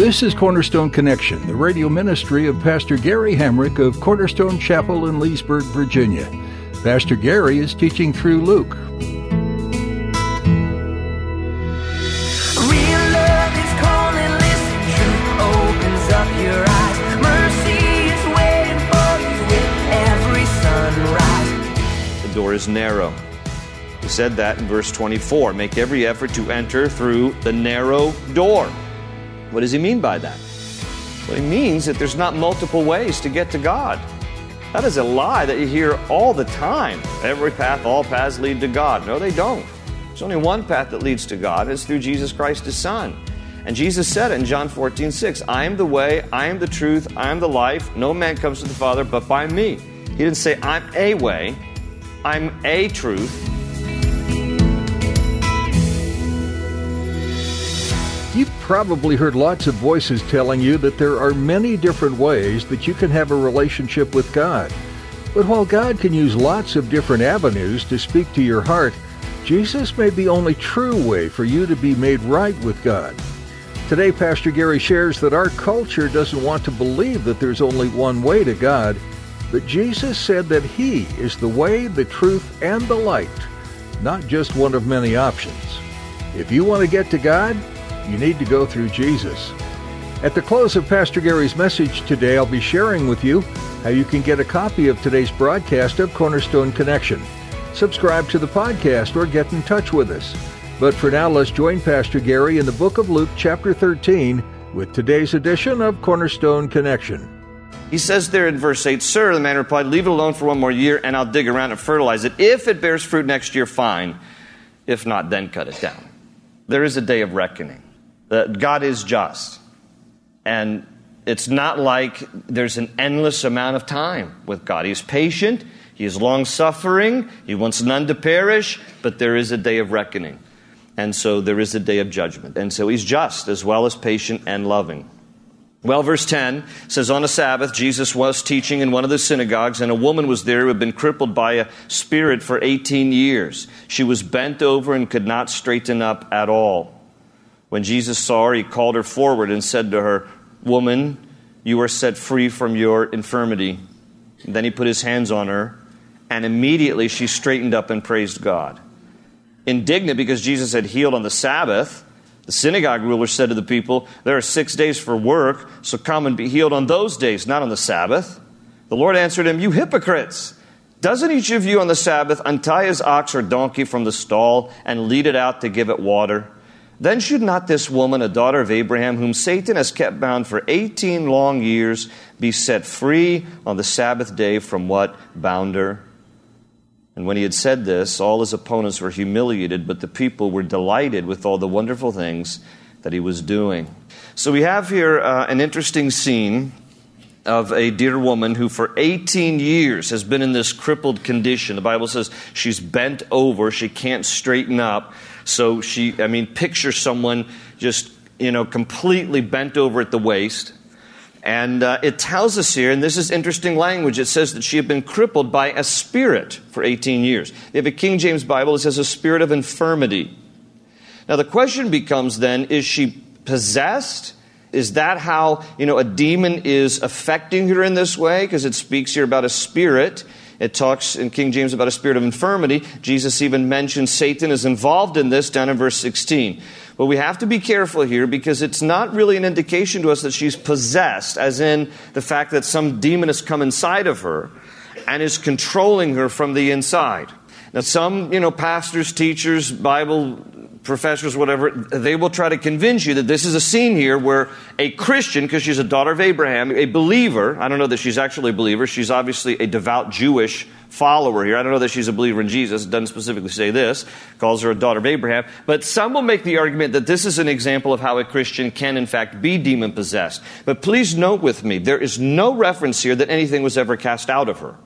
This is Cornerstone Connection, the radio ministry of Pastor Gary Hamrick of Cornerstone Chapel in Leesburg, Virginia. Pastor Gary is teaching through Luke. The door is narrow. He said that in verse 24. Make every effort to enter through the narrow door. What does he mean by that? Well, he means that there's not multiple ways to get to God. That is a lie that you hear all the time. Every path, all paths lead to God. No, they don't. There's only one path that leads to God, it's through Jesus Christ, his Son. And Jesus said in John 14, 6, I am the way, I am the truth, I am the life. No man comes to the Father but by me. He didn't say, I'm a way, I'm a truth. You've probably heard lots of voices telling you that there are many different ways that you can have a relationship with God. But while God can use lots of different avenues to speak to your heart, Jesus may be the only true way for you to be made right with God. Today, Pastor Gary shares that our culture doesn't want to believe that there's only one way to God, but Jesus said that He is the way, the truth, and the light, not just one of many options. If you want to get to God, you need to go through Jesus. At the close of Pastor Gary's message today, I'll be sharing with you how you can get a copy of today's broadcast of Cornerstone Connection. Subscribe to the podcast or get in touch with us. But for now, let's join Pastor Gary in the book of Luke, chapter 13, with today's edition of Cornerstone Connection. He says there in verse 8, Sir, the man replied, Leave it alone for one more year, and I'll dig around and fertilize it. If it bears fruit next year, fine. If not, then cut it down. There is a day of reckoning. God is just. And it's not like there's an endless amount of time with God. He's patient, He is long suffering, He wants none to perish, but there is a day of reckoning. And so there is a day of judgment. And so He's just as well as patient and loving. Well, verse 10 says, On a Sabbath, Jesus was teaching in one of the synagogues, and a woman was there who had been crippled by a spirit for 18 years. She was bent over and could not straighten up at all. When Jesus saw her, he called her forward and said to her, Woman, you are set free from your infirmity. And then he put his hands on her, and immediately she straightened up and praised God. Indignant because Jesus had healed on the Sabbath, the synagogue ruler said to the people, There are six days for work, so come and be healed on those days, not on the Sabbath. The Lord answered him, You hypocrites! Doesn't each of you on the Sabbath untie his ox or donkey from the stall and lead it out to give it water? Then should not this woman, a daughter of Abraham, whom Satan has kept bound for 18 long years, be set free on the Sabbath day from what bound her? And when he had said this, all his opponents were humiliated, but the people were delighted with all the wonderful things that he was doing. So we have here uh, an interesting scene of a dear woman who for 18 years has been in this crippled condition. The Bible says she's bent over, she can't straighten up. So she, I mean, picture someone just, you know, completely bent over at the waist. And uh, it tells us here, and this is interesting language, it says that she had been crippled by a spirit for 18 years. They have a King James Bible that says a spirit of infirmity. Now the question becomes then is she possessed? Is that how, you know, a demon is affecting her in this way? Because it speaks here about a spirit. It talks in King James about a spirit of infirmity. Jesus even mentions Satan is involved in this down in verse 16. But we have to be careful here because it's not really an indication to us that she's possessed, as in the fact that some demon has come inside of her and is controlling her from the inside. Now, some, you know, pastors, teachers, Bible professors, whatever, they will try to convince you that this is a scene here where a Christian, because she's a daughter of Abraham, a believer, I don't know that she's actually a believer, she's obviously a devout Jewish follower here. I don't know that she's a believer in Jesus. Doesn't specifically say this, calls her a daughter of Abraham. But some will make the argument that this is an example of how a Christian can, in fact, be demon possessed. But please note with me, there is no reference here that anything was ever cast out of her.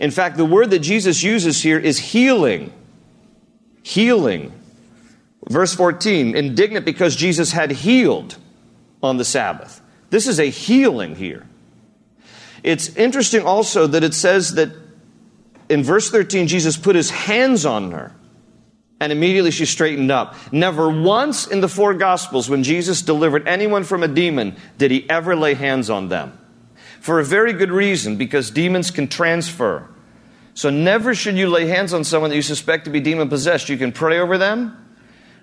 In fact, the word that Jesus uses here is healing. Healing. Verse 14, indignant because Jesus had healed on the Sabbath. This is a healing here. It's interesting also that it says that in verse 13, Jesus put his hands on her and immediately she straightened up. Never once in the four Gospels, when Jesus delivered anyone from a demon, did he ever lay hands on them. For a very good reason, because demons can transfer. So never should you lay hands on someone that you suspect to be demon possessed. You can pray over them.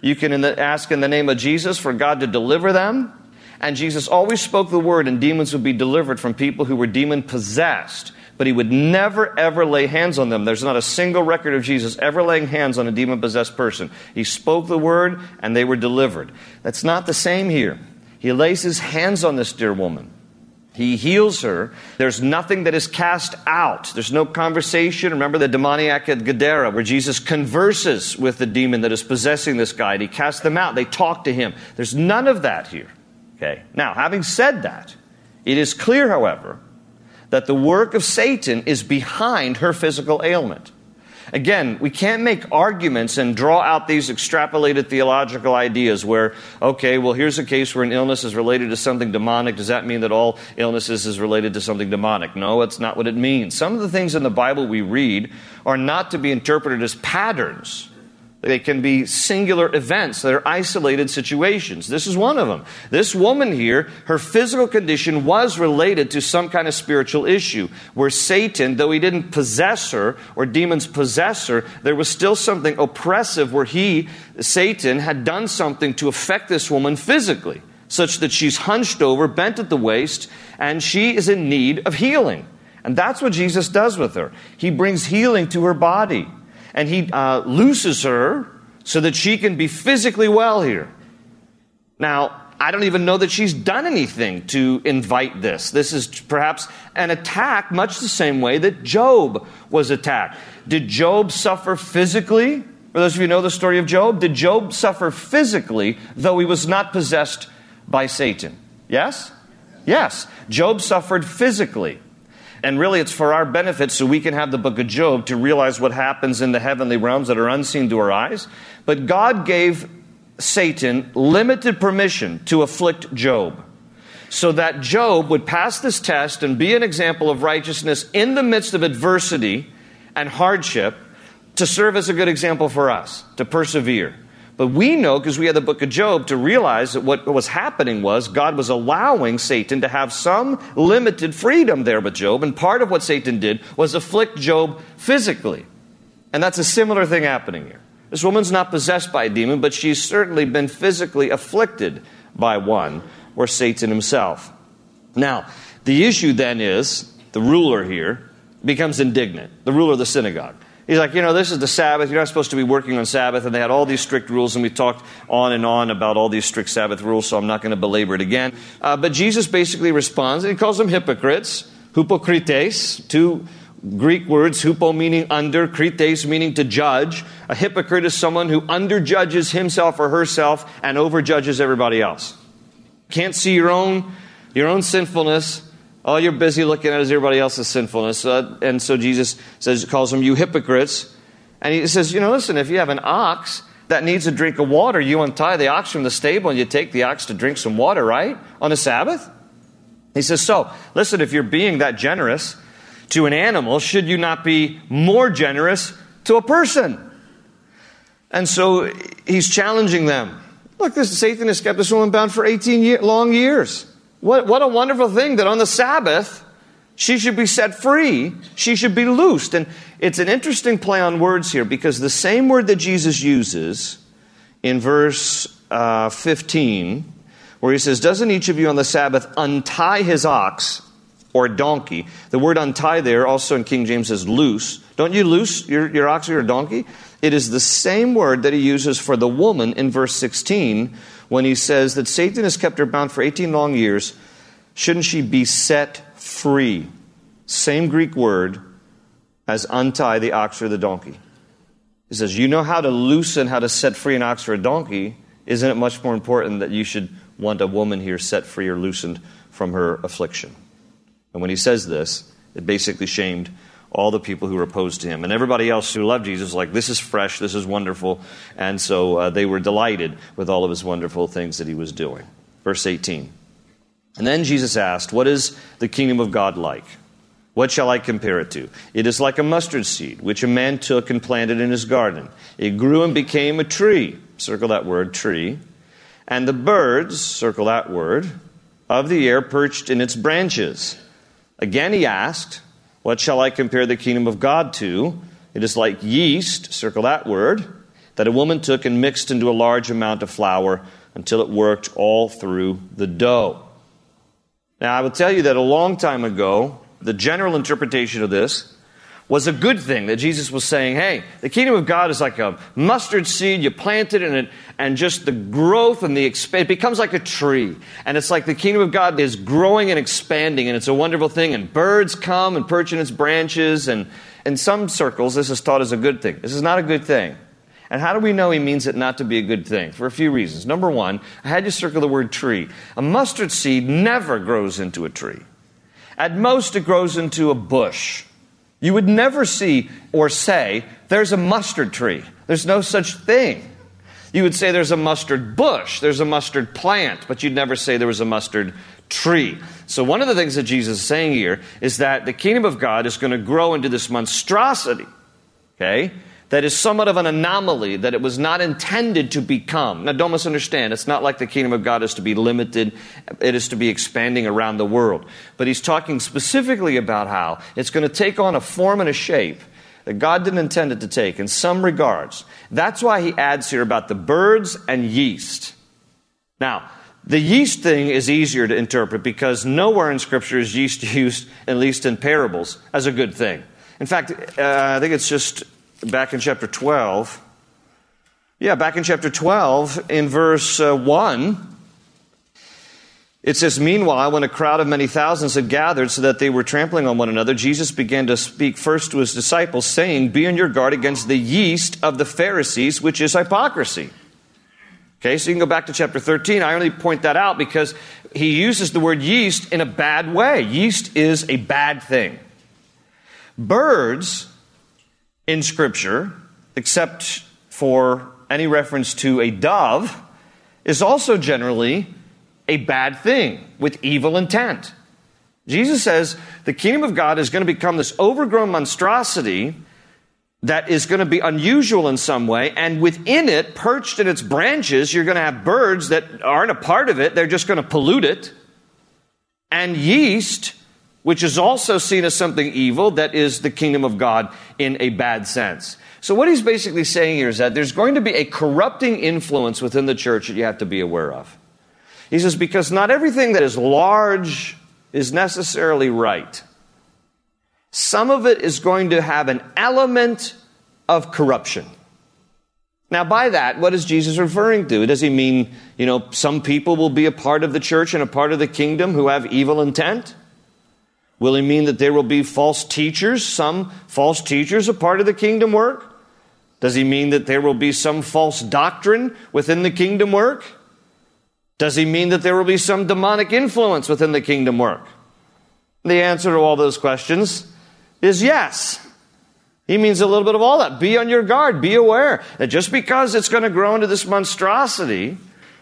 You can in the, ask in the name of Jesus for God to deliver them. And Jesus always spoke the word, and demons would be delivered from people who were demon possessed. But he would never, ever lay hands on them. There's not a single record of Jesus ever laying hands on a demon possessed person. He spoke the word, and they were delivered. That's not the same here. He lays his hands on this dear woman. He heals her. There's nothing that is cast out. There's no conversation. Remember the demoniac at Gadara, where Jesus converses with the demon that is possessing this guy. And he casts them out. They talk to him. There's none of that here. Okay. Now, having said that, it is clear, however, that the work of Satan is behind her physical ailment. Again, we can't make arguments and draw out these extrapolated theological ideas where, okay, well, here's a case where an illness is related to something demonic. Does that mean that all illnesses is related to something demonic? No, that's not what it means. Some of the things in the Bible we read are not to be interpreted as patterns they can be singular events. They're isolated situations. This is one of them. This woman here, her physical condition was related to some kind of spiritual issue where Satan, though he didn't possess her or demons possess her, there was still something oppressive where he, Satan, had done something to affect this woman physically, such that she's hunched over, bent at the waist, and she is in need of healing. And that's what Jesus does with her. He brings healing to her body and he uh, looses her so that she can be physically well here. Now, I don't even know that she's done anything to invite this. This is perhaps an attack, much the same way that Job was attacked. Did Job suffer physically? For those of you who know the story of Job, did Job suffer physically, though he was not possessed by Satan? Yes? Yes. Job suffered physically. And really, it's for our benefit so we can have the book of Job to realize what happens in the heavenly realms that are unseen to our eyes. But God gave Satan limited permission to afflict Job so that Job would pass this test and be an example of righteousness in the midst of adversity and hardship to serve as a good example for us, to persevere. But we know, because we had the book of Job, to realize that what was happening was God was allowing Satan to have some limited freedom there with Job. And part of what Satan did was afflict Job physically. And that's a similar thing happening here. This woman's not possessed by a demon, but she's certainly been physically afflicted by one, or Satan himself. Now, the issue then is the ruler here becomes indignant, the ruler of the synagogue. He's like, you know, this is the Sabbath. You're not supposed to be working on Sabbath. And they had all these strict rules, and we talked on and on about all these strict Sabbath rules, so I'm not going to belabor it again. Uh, but Jesus basically responds, and he calls them hypocrites, hypocrites, two Greek words, hupo meaning under, krites meaning to judge. A hypocrite is someone who underjudges himself or herself and overjudges everybody else. Can't see your own, your own sinfulness all you're busy looking at is everybody else's sinfulness. Uh, and so Jesus says, calls them you hypocrites. And he says, you know, listen, if you have an ox that needs a drink of water, you untie the ox from the stable and you take the ox to drink some water, right? On a Sabbath? He says, so, listen, if you're being that generous to an animal, should you not be more generous to a person? And so he's challenging them. Look, this Satan has kept this woman bound for 18 year, long years. What, what a wonderful thing that on the Sabbath, she should be set free. She should be loosed. And it's an interesting play on words here because the same word that Jesus uses in verse uh, 15, where he says, Doesn't each of you on the Sabbath untie his ox or donkey. The word untie there also in King James is loose. Don't you loose your, your ox or your donkey? It is the same word that he uses for the woman in verse 16 when he says that Satan has kept her bound for 18 long years. Shouldn't she be set free? Same Greek word as untie the ox or the donkey. He says, You know how to loosen, how to set free an ox or a donkey. Isn't it much more important that you should want a woman here set free or loosened from her affliction? And when he says this, it basically shamed all the people who were opposed to him. And everybody else who loved Jesus was like, This is fresh, this is wonderful. And so uh, they were delighted with all of his wonderful things that he was doing. Verse 18. And then Jesus asked, What is the kingdom of God like? What shall I compare it to? It is like a mustard seed, which a man took and planted in his garden. It grew and became a tree. Circle that word, tree. And the birds, circle that word, of the air perched in its branches. Again he asked, What shall I compare the kingdom of God to? It is like yeast, circle that word, that a woman took and mixed into a large amount of flour until it worked all through the dough. Now, I will tell you that a long time ago, the general interpretation of this was a good thing that Jesus was saying, hey, the kingdom of God is like a mustard seed. You plant it and, it, and just the growth and the expand, it becomes like a tree. And it's like the kingdom of God is growing and expanding and it's a wonderful thing. And birds come and perch in its branches. And in some circles, this is thought as a good thing. This is not a good thing. And how do we know he means it not to be a good thing? For a few reasons. Number one, I had to circle the word tree. A mustard seed never grows into a tree. At most, it grows into a bush. You would never see or say, there's a mustard tree. There's no such thing. You would say there's a mustard bush, there's a mustard plant, but you'd never say there was a mustard tree. So, one of the things that Jesus is saying here is that the kingdom of God is going to grow into this monstrosity, okay? That is somewhat of an anomaly, that it was not intended to become. Now, don't misunderstand. It's not like the kingdom of God is to be limited, it is to be expanding around the world. But he's talking specifically about how it's going to take on a form and a shape that God didn't intend it to take in some regards. That's why he adds here about the birds and yeast. Now, the yeast thing is easier to interpret because nowhere in Scripture is yeast used, at least in parables, as a good thing. In fact, uh, I think it's just back in chapter 12. Yeah, back in chapter 12, in verse uh, 1, it says, Meanwhile, when a crowd of many thousands had gathered so that they were trampling on one another, Jesus began to speak first to his disciples, saying, Be on your guard against the yeast of the Pharisees, which is hypocrisy. Okay, so you can go back to chapter 13. I only point that out because he uses the word yeast in a bad way. Yeast is a bad thing. Birds in Scripture, except for any reference to a dove, is also generally a bad thing with evil intent. Jesus says the kingdom of God is going to become this overgrown monstrosity that is going to be unusual in some way, and within it, perched in its branches, you're going to have birds that aren't a part of it, they're just going to pollute it, and yeast which is also seen as something evil that is the kingdom of God in a bad sense. So, what he's basically saying here is that there's going to be a corrupting influence within the church that you have to be aware of. He says, because not everything that is large is necessarily right. Some of it is going to have an element of corruption. Now, by that, what is Jesus referring to? Does he mean, you know, some people will be a part of the church and a part of the kingdom who have evil intent? Will he mean that there will be false teachers, some false teachers a part of the kingdom work? Does he mean that there will be some false doctrine within the kingdom work? Does he mean that there will be some demonic influence within the kingdom work? The answer to all those questions is yes. He means a little bit of all that. Be on your guard. Be aware that just because it's going to grow into this monstrosity,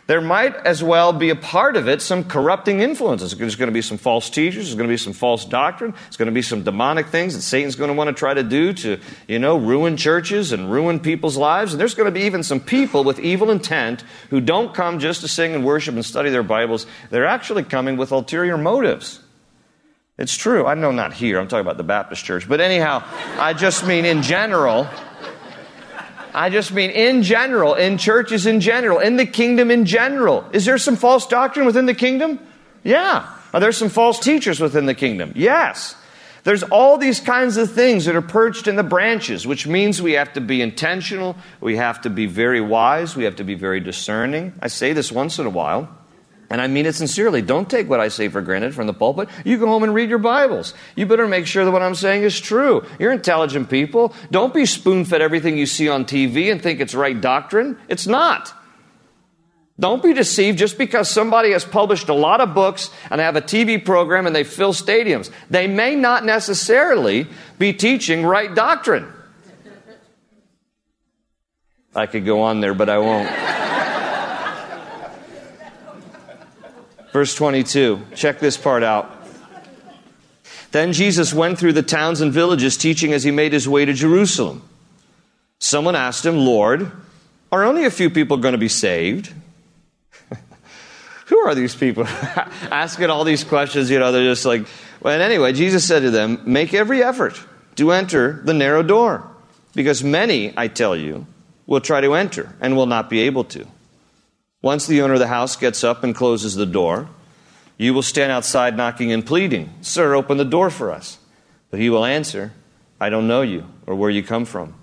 there might as well be a part of it some corrupting influences. There's going to be some false teachers, there's going to be some false doctrine, there's going to be some demonic things that Satan's going to want to try to do to, you know, ruin churches and ruin people's lives. And there's going to be even some people with evil intent who don't come just to sing and worship and study their Bibles. They're actually coming with ulterior motives. It's true. I know not here. I'm talking about the Baptist church. But anyhow, I just mean in general. I just mean in general, in churches in general, in the kingdom in general. Is there some false doctrine within the kingdom? Yeah. Are there some false teachers within the kingdom? Yes. There's all these kinds of things that are perched in the branches, which means we have to be intentional, we have to be very wise, we have to be very discerning. I say this once in a while. And I mean it sincerely. Don't take what I say for granted from the pulpit. You go home and read your Bibles. You better make sure that what I'm saying is true. You're intelligent people. Don't be spoon fed everything you see on TV and think it's right doctrine. It's not. Don't be deceived just because somebody has published a lot of books and they have a TV program and they fill stadiums. They may not necessarily be teaching right doctrine. I could go on there, but I won't. Verse 22. Check this part out. Then Jesus went through the towns and villages teaching as he made his way to Jerusalem. Someone asked him, Lord, are only a few people going to be saved? Who are these people? Asking all these questions, you know, they're just like, well, anyway, Jesus said to them, Make every effort to enter the narrow door, because many, I tell you, will try to enter and will not be able to. Once the owner of the house gets up and closes the door, you will stand outside knocking and pleading, Sir, open the door for us. But he will answer, I don't know you or where you come from.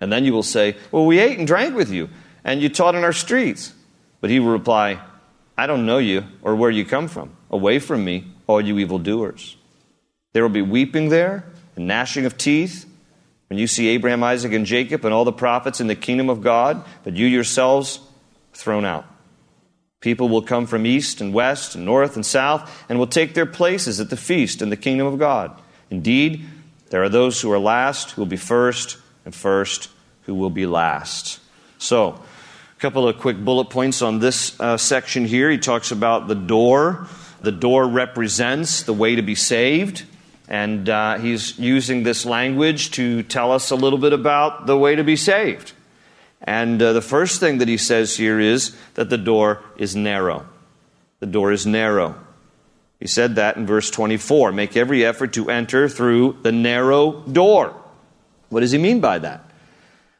And then you will say, Well, we ate and drank with you, and you taught in our streets. But he will reply, I don't know you or where you come from. Away from me, all you evildoers. There will be weeping there and gnashing of teeth when you see Abraham, Isaac, and Jacob and all the prophets in the kingdom of God, but you yourselves thrown out. People will come from east and west and north and south and will take their places at the feast in the kingdom of God. Indeed, there are those who are last who will be first, and first who will be last. So, a couple of quick bullet points on this uh, section here. He talks about the door. The door represents the way to be saved. And uh, he's using this language to tell us a little bit about the way to be saved. And uh, the first thing that he says here is that the door is narrow. The door is narrow. He said that in verse 24 make every effort to enter through the narrow door. What does he mean by that?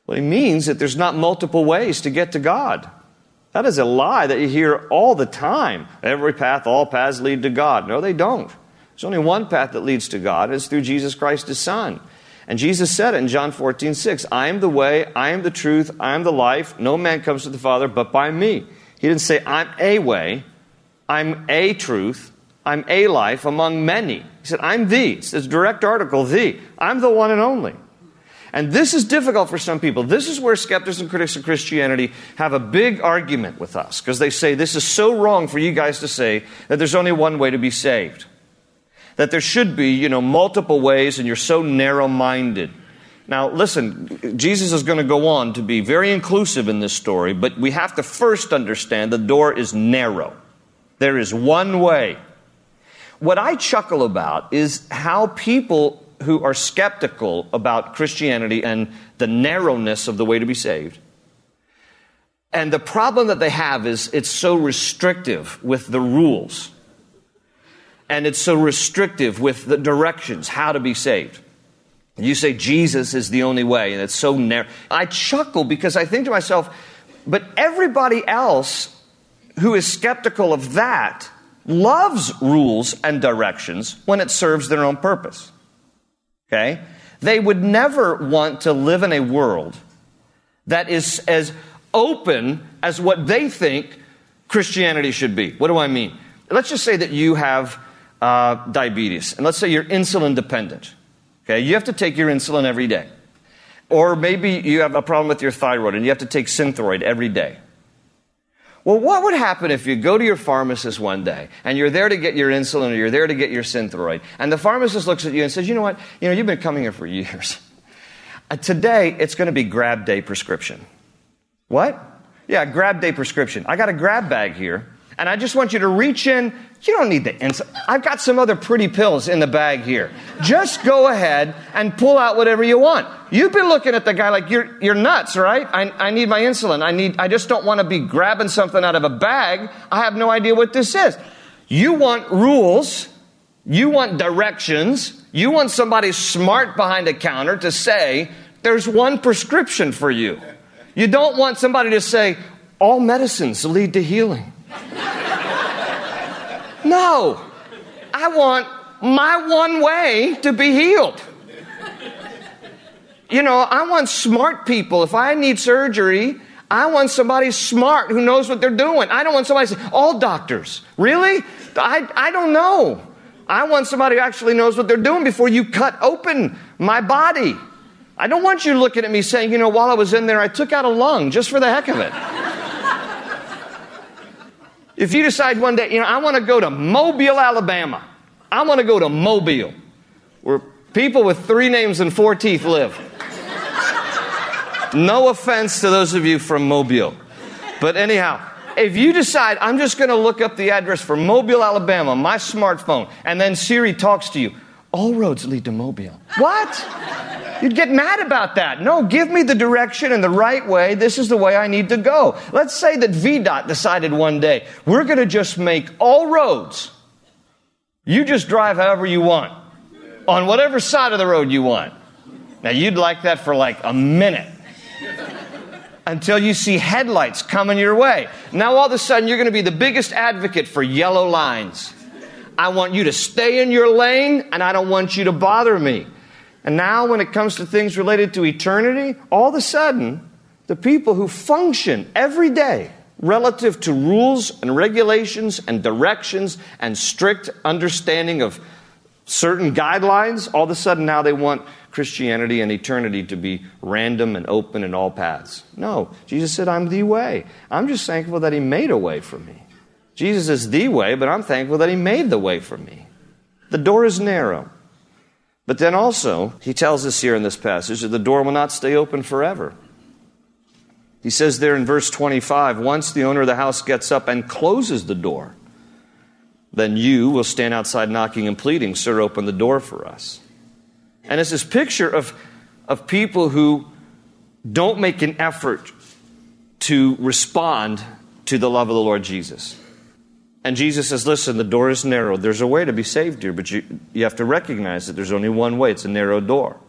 Well, he means that there's not multiple ways to get to God. That is a lie that you hear all the time. Every path, all paths lead to God. No, they don't. There's only one path that leads to God, it's through Jesus Christ, his Son. And Jesus said it in John 14, 6. I am the way, I am the truth, I am the life. No man comes to the Father but by me. He didn't say, I'm a way, I'm a truth, I'm a life among many. He said, I'm the. It's this direct article, the. I'm the one and only. And this is difficult for some people. This is where skeptics and critics of Christianity have a big argument with us because they say this is so wrong for you guys to say that there's only one way to be saved that there should be, you know, multiple ways and you're so narrow minded. Now, listen, Jesus is going to go on to be very inclusive in this story, but we have to first understand the door is narrow. There is one way. What I chuckle about is how people who are skeptical about Christianity and the narrowness of the way to be saved. And the problem that they have is it's so restrictive with the rules and it's so restrictive with the directions how to be saved. You say Jesus is the only way, and it's so narrow. I chuckle because I think to myself, but everybody else who is skeptical of that loves rules and directions when it serves their own purpose. Okay? They would never want to live in a world that is as open as what they think Christianity should be. What do I mean? Let's just say that you have uh, diabetes, and let's say you're insulin dependent. Okay, you have to take your insulin every day. Or maybe you have a problem with your thyroid and you have to take Synthroid every day. Well, what would happen if you go to your pharmacist one day and you're there to get your insulin or you're there to get your Synthroid, and the pharmacist looks at you and says, You know what? You know, you've been coming here for years. Uh, today, it's going to be grab day prescription. What? Yeah, grab day prescription. I got a grab bag here and I just want you to reach in. You don't need the insulin. I've got some other pretty pills in the bag here. Just go ahead and pull out whatever you want. You've been looking at the guy like you're, you're nuts, right? I, I need my insulin. I need, I just don't want to be grabbing something out of a bag. I have no idea what this is. You want rules. You want directions. You want somebody smart behind a counter to say, there's one prescription for you. You don't want somebody to say, all medicines lead to healing. No. I want my one way to be healed. You know, I want smart people. If I need surgery, I want somebody smart who knows what they're doing. I don't want somebody say, all doctors. Really? I, I don't know. I want somebody who actually knows what they're doing before you cut open my body. I don't want you looking at me saying, you know, while I was in there, I took out a lung just for the heck of it. If you decide one day, you know, I want to go to Mobile, Alabama, I want to go to Mobile, where people with three names and four teeth live. No offense to those of you from Mobile. But anyhow, if you decide I'm just going to look up the address for Mobile, Alabama, my smartphone, and then Siri talks to you, all roads lead to Mobile. What? You'd get mad about that. No, give me the direction and the right way. This is the way I need to go. Let's say that VDOT decided one day, we're going to just make all roads. You just drive however you want on whatever side of the road you want. Now, you'd like that for like a minute until you see headlights coming your way. Now, all of a sudden, you're going to be the biggest advocate for yellow lines. I want you to stay in your lane, and I don't want you to bother me. And now, when it comes to things related to eternity, all of a sudden, the people who function every day relative to rules and regulations and directions and strict understanding of certain guidelines, all of a sudden now they want Christianity and eternity to be random and open in all paths. No, Jesus said, I'm the way. I'm just thankful that He made a way for me. Jesus is the way, but I'm thankful that He made the way for me. The door is narrow. But then also, He tells us here in this passage that the door will not stay open forever. He says there in verse 25 once the owner of the house gets up and closes the door, then you will stand outside knocking and pleading, Sir, open the door for us. And it's this picture of, of people who don't make an effort to respond to the love of the Lord Jesus. And Jesus says, Listen, the door is narrow. There's a way to be saved here, but you, you have to recognize that there's only one way. It's a narrow door.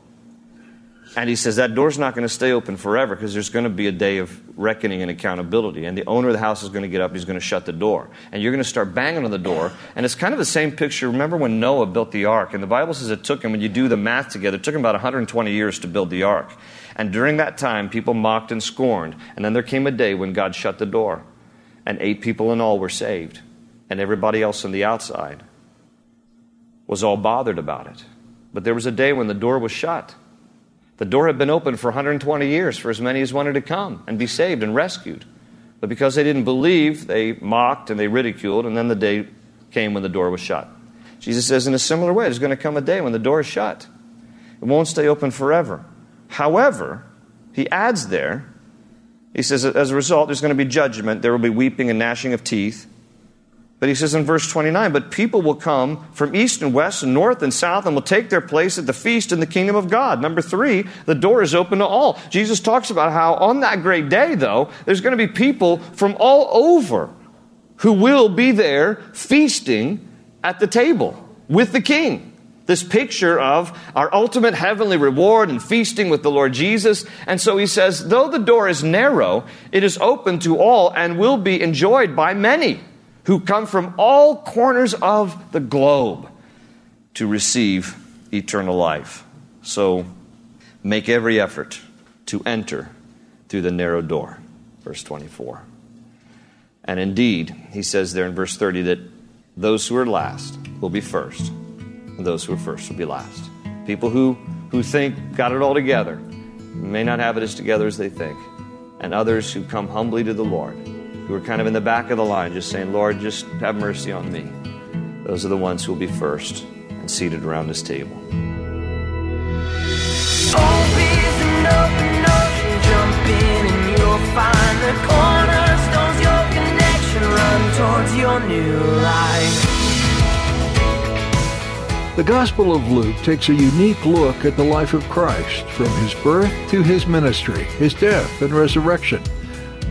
And he says that door's not going to stay open forever because there's going to be a day of reckoning and accountability. And the owner of the house is going to get up, he's going to shut the door. And you're going to start banging on the door. And it's kind of the same picture. Remember when Noah built the ark? And the Bible says it took him, when you do the math together, it took him about 120 years to build the ark. And during that time, people mocked and scorned. And then there came a day when God shut the door. And eight people in all were saved. And everybody else on the outside was all bothered about it. But there was a day when the door was shut. The door had been open for 120 years for as many as wanted to come and be saved and rescued. But because they didn't believe, they mocked and they ridiculed, and then the day came when the door was shut. Jesus says, in a similar way, there's going to come a day when the door is shut. It won't stay open forever. However, he adds there, he says, as a result, there's going to be judgment. There will be weeping and gnashing of teeth. But he says in verse 29, but people will come from east and west and north and south and will take their place at the feast in the kingdom of God. Number three, the door is open to all. Jesus talks about how on that great day, though, there's going to be people from all over who will be there feasting at the table with the king. This picture of our ultimate heavenly reward and feasting with the Lord Jesus. And so he says, though the door is narrow, it is open to all and will be enjoyed by many who come from all corners of the globe to receive eternal life. So make every effort to enter through the narrow door. Verse 24. And indeed, he says there in verse 30 that those who are last will be first, and those who are first will be last. People who, who think got it all together may not have it as together as they think, and others who come humbly to the Lord who are kind of in the back of the line, just saying, Lord, just have mercy on me. Those are the ones who will be first and seated around this table. The Gospel of Luke takes a unique look at the life of Christ from his birth to his ministry, his death and resurrection.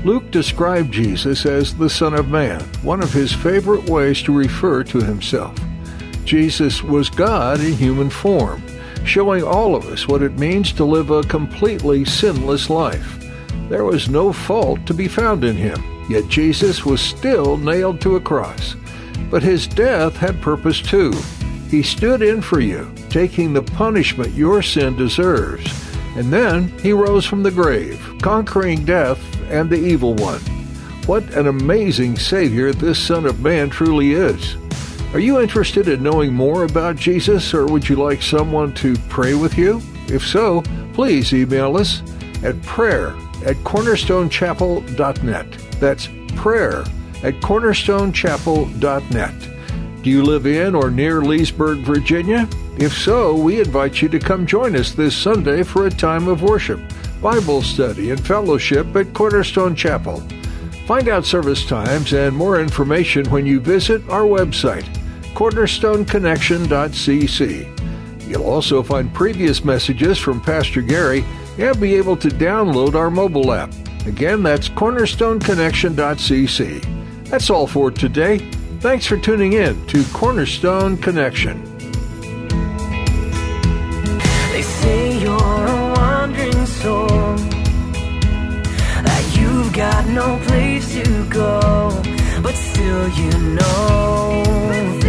Luke described Jesus as the Son of Man, one of his favorite ways to refer to himself. Jesus was God in human form, showing all of us what it means to live a completely sinless life. There was no fault to be found in him, yet Jesus was still nailed to a cross. But his death had purpose too. He stood in for you, taking the punishment your sin deserves. And then he rose from the grave, conquering death and the evil one. What an amazing Savior this Son of Man truly is. Are you interested in knowing more about Jesus, or would you like someone to pray with you? If so, please email us at prayer at cornerstonechapel.net. That's prayer at cornerstonechapel.net. Do you live in or near Leesburg, Virginia? If so, we invite you to come join us this Sunday for a time of worship, Bible study, and fellowship at Cornerstone Chapel. Find out service times and more information when you visit our website, cornerstoneconnection.cc. You'll also find previous messages from Pastor Gary and be able to download our mobile app. Again, that's cornerstoneconnection.cc. That's all for today. Thanks for tuning in to Cornerstone Connection. Soul, that you've got no place to go, but still you know